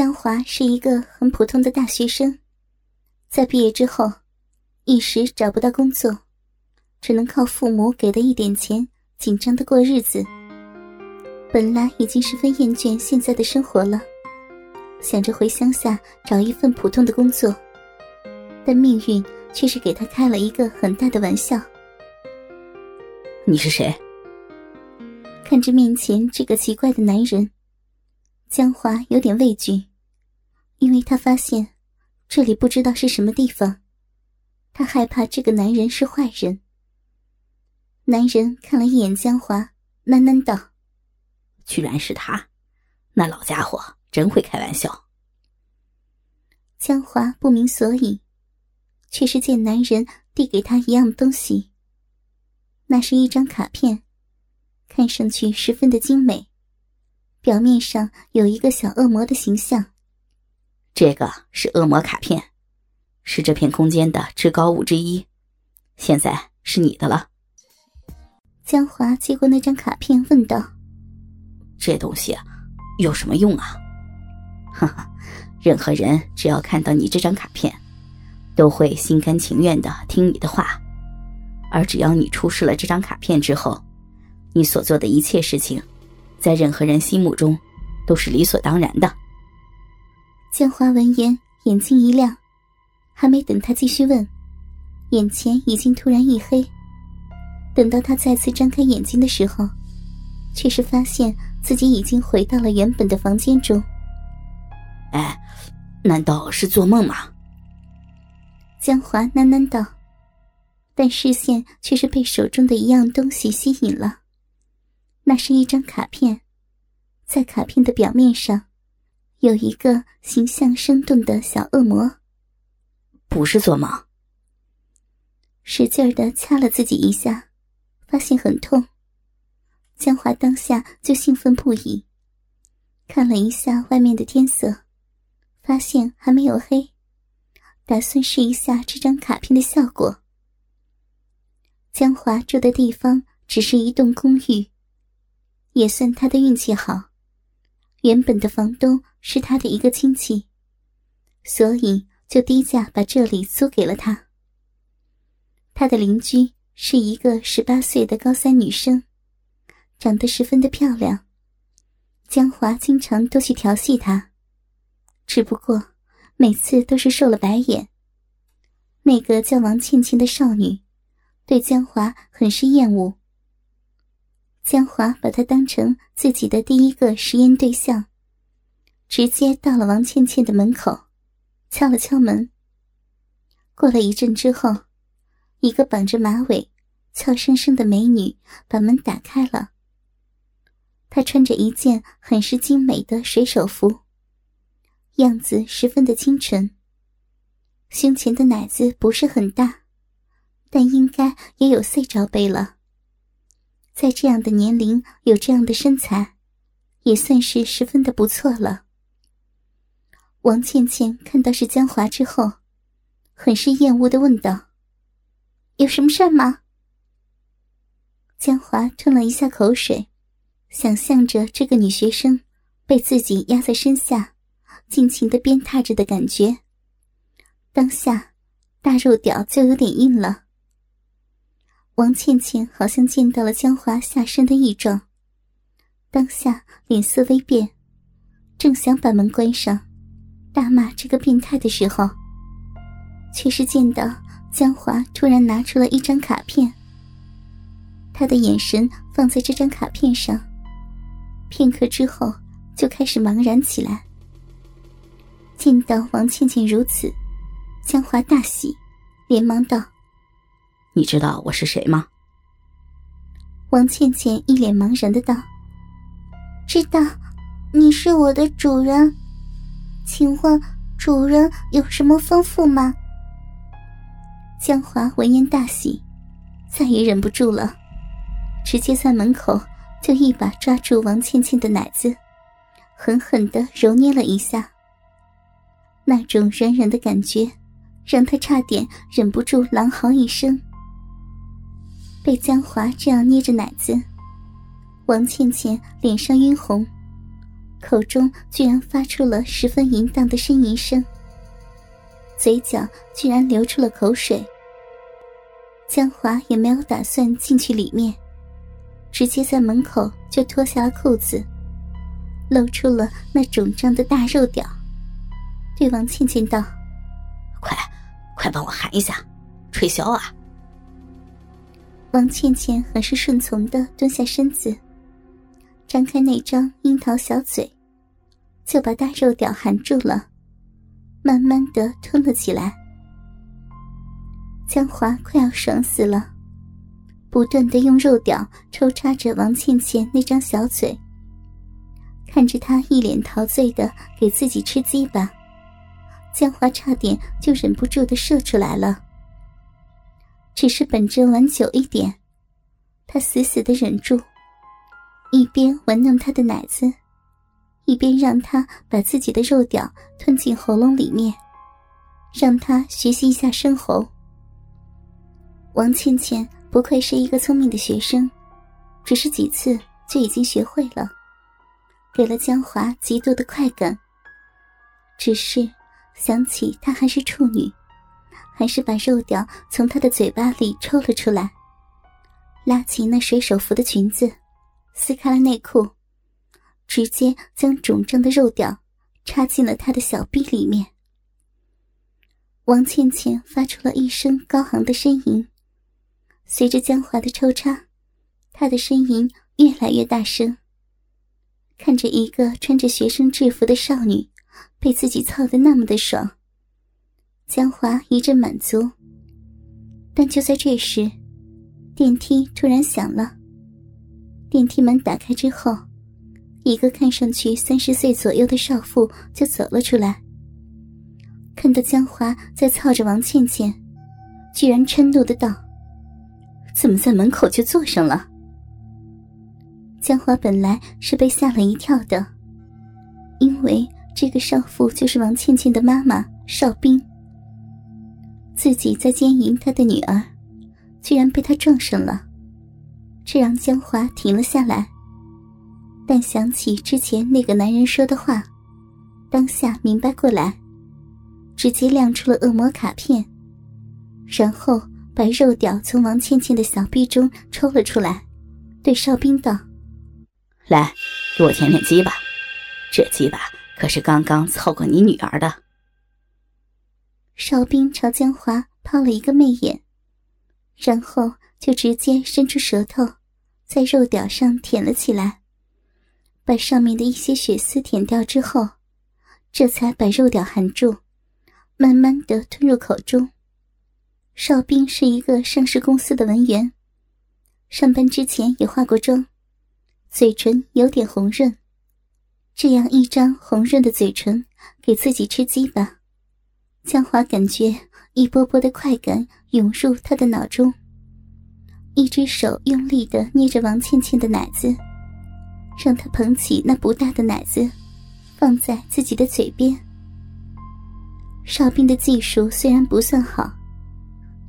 江华是一个很普通的大学生，在毕业之后，一时找不到工作，只能靠父母给的一点钱，紧张的过日子。本来已经十分厌倦现在的生活了，想着回乡下找一份普通的工作，但命运却是给他开了一个很大的玩笑。你是谁？看着面前这个奇怪的男人，江华有点畏惧，因为他发现这里不知道是什么地方，他害怕这个男人是坏人。男人看了一眼江华，喃喃道。居然是他，那老家伙真会开玩笑。江华不明所以，却是见男人递给他一样东西。那是一张卡片，看上去十分的精美，表面上有一个小恶魔的形象。这个是恶魔卡片，是这片空间的至高物之一，现在是你的了。江华接过那张卡片，问道。这东西有什么用啊？哈哈，任何人只要看到你这张卡片，都会心甘情愿的听你的话。而只要你出示了这张卡片之后，你所做的一切事情，在任何人心目中都是理所当然的。江华闻言，眼睛一亮，还没等他继续问，眼前已经突然一黑。等到他再次张开眼睛的时候，却是发现。自己已经回到了原本的房间中。哎，难道是做梦吗？江华喃喃道，但视线却是被手中的一样东西吸引了。那是一张卡片，在卡片的表面上，有一个形象生动的小恶魔。不是做梦。使劲的掐了自己一下，发现很痛。江华当下就兴奋不已，看了一下外面的天色，发现还没有黑，打算试一下这张卡片的效果。江华住的地方只是一栋公寓，也算他的运气好，原本的房东是他的一个亲戚，所以就低价把这里租给了他。他的邻居是一个十八岁的高三女生。长得十分的漂亮，江华经常都去调戏她，只不过每次都是受了白眼。那个叫王倩倩的少女，对江华很是厌恶。江华把她当成自己的第一个实验对象，直接到了王倩倩的门口，敲了敲门。过了一阵之后，一个绑着马尾、俏生生的美女把门打开了。她穿着一件很是精美的水手服，样子十分的清纯。胸前的奶子不是很大，但应该也有 C 罩杯了。在这样的年龄有这样的身材，也算是十分的不错了。王倩倩看到是江华之后，很是厌恶的问道：“有什么事儿吗？”江华吞了一下口水。想象着这个女学生被自己压在身下，尽情的鞭挞着的感觉，当下大肉屌就有点硬了。王倩倩好像见到了江华下身的异状，当下脸色微变，正想把门关上，大骂这个变态的时候，却是见到江华突然拿出了一张卡片，他的眼神放在这张卡片上。片刻之后，就开始茫然起来。见到王倩倩如此，江华大喜，连忙道：“你知道我是谁吗？”王倩倩一脸茫然的道：“知道，你是我的主人，请问主人有什么吩咐吗？”江华闻言大喜，再也忍不住了，直接在门口。就一把抓住王倩倩的奶子，狠狠的揉捏了一下。那种软软的感觉，让他差点忍不住狼嚎一声。被江华这样捏着奶子，王倩倩脸上晕红，口中居然发出了十分淫荡的呻吟声，嘴角居然流出了口水。江华也没有打算进去里面，直接在门口就脱下了裤子，露出了那肿胀的大肉屌，对王倩倩道：“快，快帮我喊一下，吹箫啊！”王倩倩很是顺从的蹲下身子。张开那张樱桃小嘴，就把大肉屌含住了，慢慢的吞了起来。江华快要爽死了，不断的用肉屌抽插着王倩倩那张小嘴，看着她一脸陶醉的给自己吃鸡巴，江华差点就忍不住的射出来了。只是本着玩久一点，他死死的忍住。一边玩弄他的奶子，一边让他把自己的肉屌吞进喉咙里面，让他学习一下生喉。王倩倩不愧是一个聪明的学生，只是几次就已经学会了，给了江华极度的快感。只是想起她还是处女，还是把肉屌从她的嘴巴里抽了出来，拉起那水手服的裙子。撕开了内裤，直接将肿胀的肉屌插进了他的小臂里面。王倩倩发出了一声高昂的呻吟，随着江华的抽插，她的呻吟越来越大声。看着一个穿着学生制服的少女被自己操得那么的爽，江华一阵满足。但就在这时，电梯突然响了。电梯门打开之后，一个看上去三十岁左右的少妇就走了出来。看到江华在操着王倩倩，居然嗔怒的道：“怎么在门口就坐上了？”江华本来是被吓了一跳的，因为这个少妇就是王倩倩的妈妈邵冰。自己在奸淫她的女儿，居然被他撞上了。这让江华停了下来，但想起之前那个男人说的话，当下明白过来，直接亮出了恶魔卡片，然后把肉屌从王倩倩的小臂中抽了出来，对哨兵道：“来，给我舔舔鸡巴，这鸡巴可是刚刚操过你女儿的。”哨兵朝江华抛了一个媚眼，然后就直接伸出舌头。在肉屌上舔了起来，把上面的一些血丝舔掉之后，这才把肉屌含住，慢慢的吞入口中。邵兵是一个上市公司的文员，上班之前也化过妆，嘴唇有点红润。这样一张红润的嘴唇给自己吃鸡巴，江华感觉一波波的快感涌入他的脑中。一只手用力的捏着王倩倩的奶子，让她捧起那不大的奶子，放在自己的嘴边。哨兵的技术虽然不算好，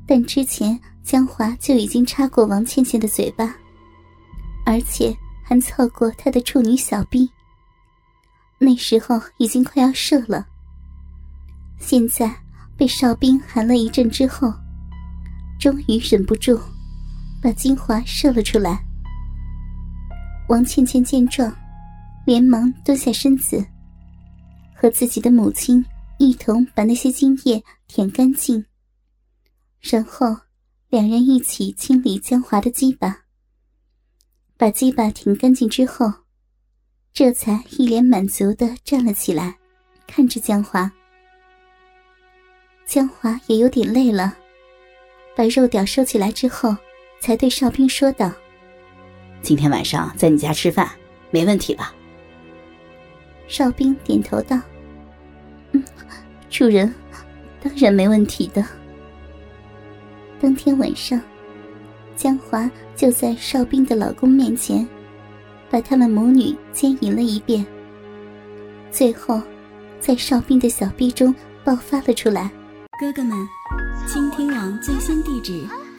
但之前江华就已经插过王倩倩的嘴巴，而且还操过她的处女小臂。那时候已经快要射了，现在被哨兵含了一阵之后，终于忍不住。把精华射了出来。王倩倩见状，连忙蹲下身子，和自己的母亲一同把那些精液舔干净。然后，两人一起清理江华的鸡巴。把鸡巴舔干净之后，这才一脸满足的站了起来，看着江华。江华也有点累了，把肉屌收起来之后。才对哨兵说道：“今天晚上在你家吃饭，没问题吧？”哨兵点头道：“嗯，主人，当然没问题的。”当天晚上，江华就在哨兵的老公面前，把他们母女奸淫了一遍，最后，在哨兵的小臂中爆发了出来。哥哥们，倾听网最新地址。